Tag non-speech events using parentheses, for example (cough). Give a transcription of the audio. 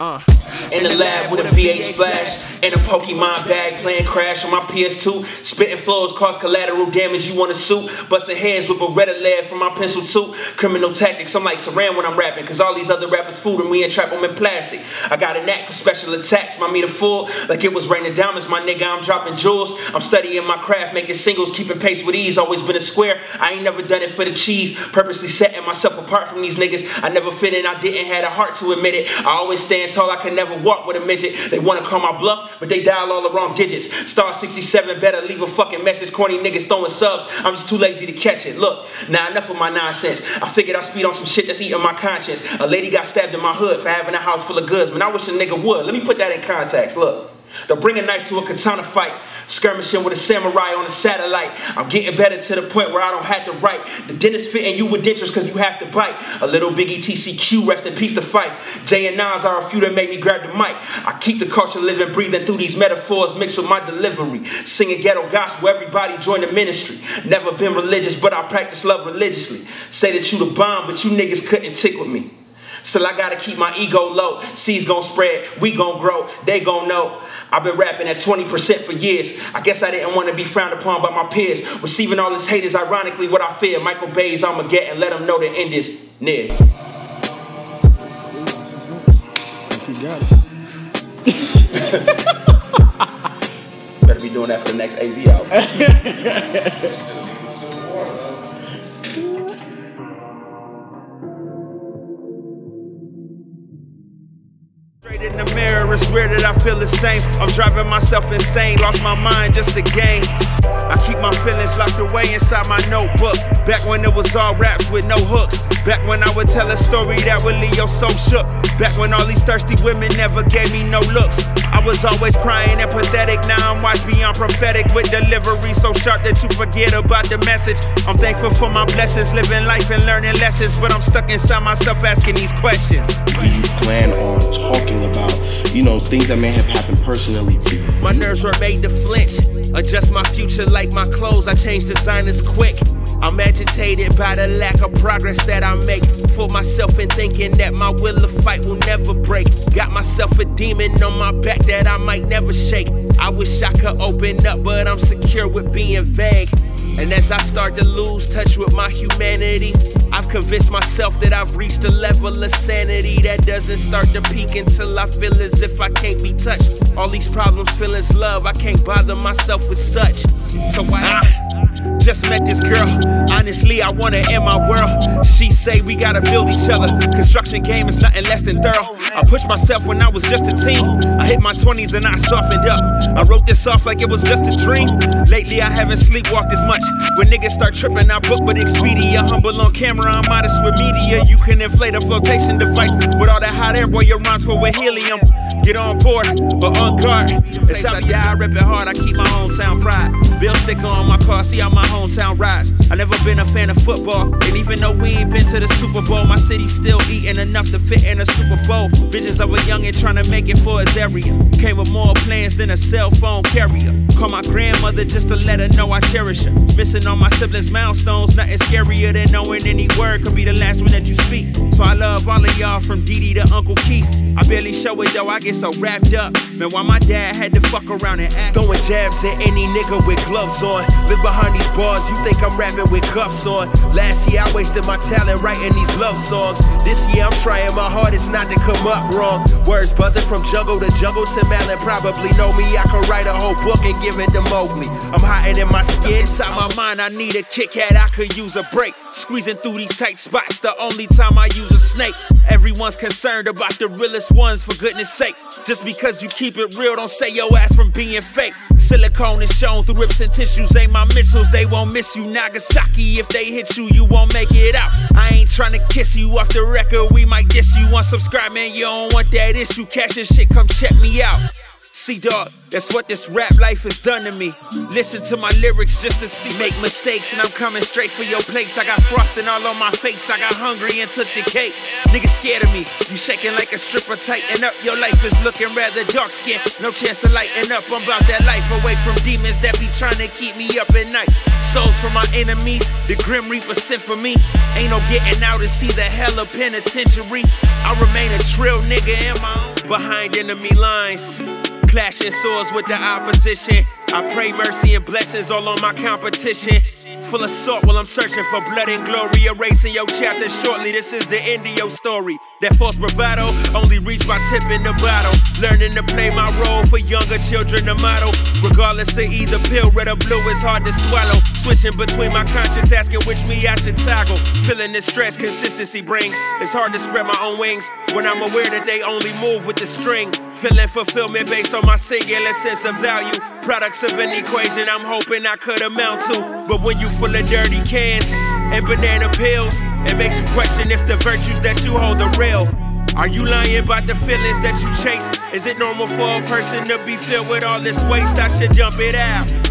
Uh, in the lab with a VH flash and a Pokemon bag playing Crash on my PS2. Spitting flows cause collateral damage. You want to suit? Busting heads with Beretta lead from my pencil too. Criminal tactics. I'm like Saran when I'm rapping cause all these other rappers fooling me and trap them in plastic. I got a knack for special attacks. My meter full like it was raining diamonds. My nigga, I'm dropping jewels. I'm studying my craft, making singles, keeping pace with ease. Always been a square. I ain't never done it for the cheese. Purposely setting myself apart from these niggas. I never fit in. I didn't have a heart to admit it. I always stand tall. I can never walk with a midget. They want to call my bluff, but they dial all the wrong digits. Star 67 better leave a fucking message. Corny niggas throwing subs. I'm just too lazy to catch it. Look, now enough of my nonsense. I figured I'd speed on some shit that's eating my conscience. A lady got stabbed in my hood for having a house full of goods, man. I wish a nigga would. Let me put that in context. Look. They'll bring a knife to a katana fight, skirmishing with a samurai on a satellite. I'm getting better to the point where I don't have to write. The dentist fitting you with dentures because you have to bite. A little Biggie TCQ, rest in peace to fight. Jay and Nas are a few that make me grab the mic. I keep the culture living, breathing through these metaphors mixed with my delivery. Singing ghetto gospel, everybody join the ministry. Never been religious, but I practice love religiously. Say that you the bomb, but you niggas couldn't tick with me. Still, I gotta keep my ego low. Seeds gon' spread, we gon' grow, they gon' know. I've been rapping at 20% for years. I guess I didn't want to be frowned upon by my peers. Receiving all this hate is ironically what I fear. Michael Bay's I'ma get and let them know the end is near. You got it. Better be doing that for the next AV album. (laughs) In the mirror, it's weird that I feel the same. I'm driving myself insane, lost my mind just a game. I keep my feelings locked away inside my notebook. Back when it was all raps with no hooks. Back when I would tell a story that would leave your soul shook. Back when all these thirsty women never gave me no looks. I was always crying and pathetic. Now I'm watched beyond prophetic with delivery so sharp that you forget about the message. I'm thankful for my blessings, living life and learning lessons. But I'm stuck inside myself asking these questions. Do you plan on talking about, you know, things that may have happened personally to you? My nerves were made to flinch. Adjust my future like my clothes. I change designers quick. I'm agitated by the lack of progress that I make. For myself in thinking that my will of fight will never break. Got myself a demon on my back that I might never shake. I wish I could open up, but I'm secure with being vague. And as I start to lose touch with my humanity, I've convinced myself that I've reached a level of sanity that doesn't start to peak until I feel as if I can't be touched. All these problems, feelings, love, I can't bother myself with such. So I ah. Just met this girl. Honestly, I want her in my world. She say we gotta build each other. Construction game is nothing less than thorough. I pushed myself when I was just a teen. I hit my 20s and I softened up. I wrote this off like it was just a dream. Lately, I haven't sleepwalked as much. When niggas start tripping, I book but Expedia. Humble on camera, I'm modest with media. You can inflate a flotation device with all that hot air, boy, your rhymes full with helium. Get on board, but on guard. It's how yeah, I rip it hard, I keep my hometown pride. Bill sticker on my car, see how my hometown rise. I never been a fan of football, and even though we ain't been to the Super Bowl, my city's still eating enough to fit in a Super Bowl. Visions of a youngin' trying to make it for his area. Came with more plans than a cell phone carrier. Call my grandmother just to let her know I cherish her. Missing all my siblings' milestones, nothing scarier than knowing any word could be the last one that you speak. So I love all of y'all from Dee Dee to Uncle Keith. I barely show it though, I get so wrapped up. Man, why my dad had to fuck around and act. Throwing jabs at any nigga with gloves on. Live behind these bars, you think I'm rapping with cuffs on. Last year I wasted my talent writing these love songs. This year I'm trying my hardest not to come up wrong. Words buzzing from jungle to jungle to Malin. Probably know me, I could write a whole book and give it to Mowgli. I'm hiding in my skin. Inside my mind, I need a Kit Kat, I could use a break. Squeezing through these tight spots, the only time I use a snake. Everyone's concerned about the realest ones, for goodness sake. Just because you keep it real, don't say your ass from being fake. Silicone is shown through rips and tissues. Ain't my missiles, they won't miss you. Nagasaki, if they hit you, you won't make it out. I ain't trying to kiss you off the record, we might diss you. Unsubscribe, man, you don't want that issue. Cash and shit, come check me out. See, dog, that's what this rap life has done to me. Listen to my lyrics just to see. Make mistakes, and I'm coming straight for your place. I got frosting all on my face. I got hungry and took the cake. Niggas scared of me. You shaking like a stripper, tighten up. Your life is looking rather dark skinned. No chance of lighting up. I'm about that life away from demons that be trying to keep me up at night. Souls from my enemies, the Grim Reaper sent for me. Ain't no getting out to see the hell of penitentiary. I remain a trill nigga in my own. Behind enemy lines. Clashing swords with the opposition. I pray mercy and blessings all on my competition. Full of salt while I'm searching for blood and glory. Erasing your chapter shortly. This is the end of your story. That false bravado only reached my tip in the bottle. Learning to play my role for younger children to model. Regardless of either pill, red or blue, it's hard to swallow. Switching between my conscience, asking which me I should toggle. Feeling the stress consistency brings. It's hard to spread my own wings when I'm aware that they only move with the string. Feeling fulfillment based on my singular sense of value. Products of an equation I'm hoping I could amount to. But when you full of dirty cans and banana pills, it makes you question if the virtues that you hold are real. Are you lying about the feelings that you chase? Is it normal for a person to be filled with all this waste? I should jump it out.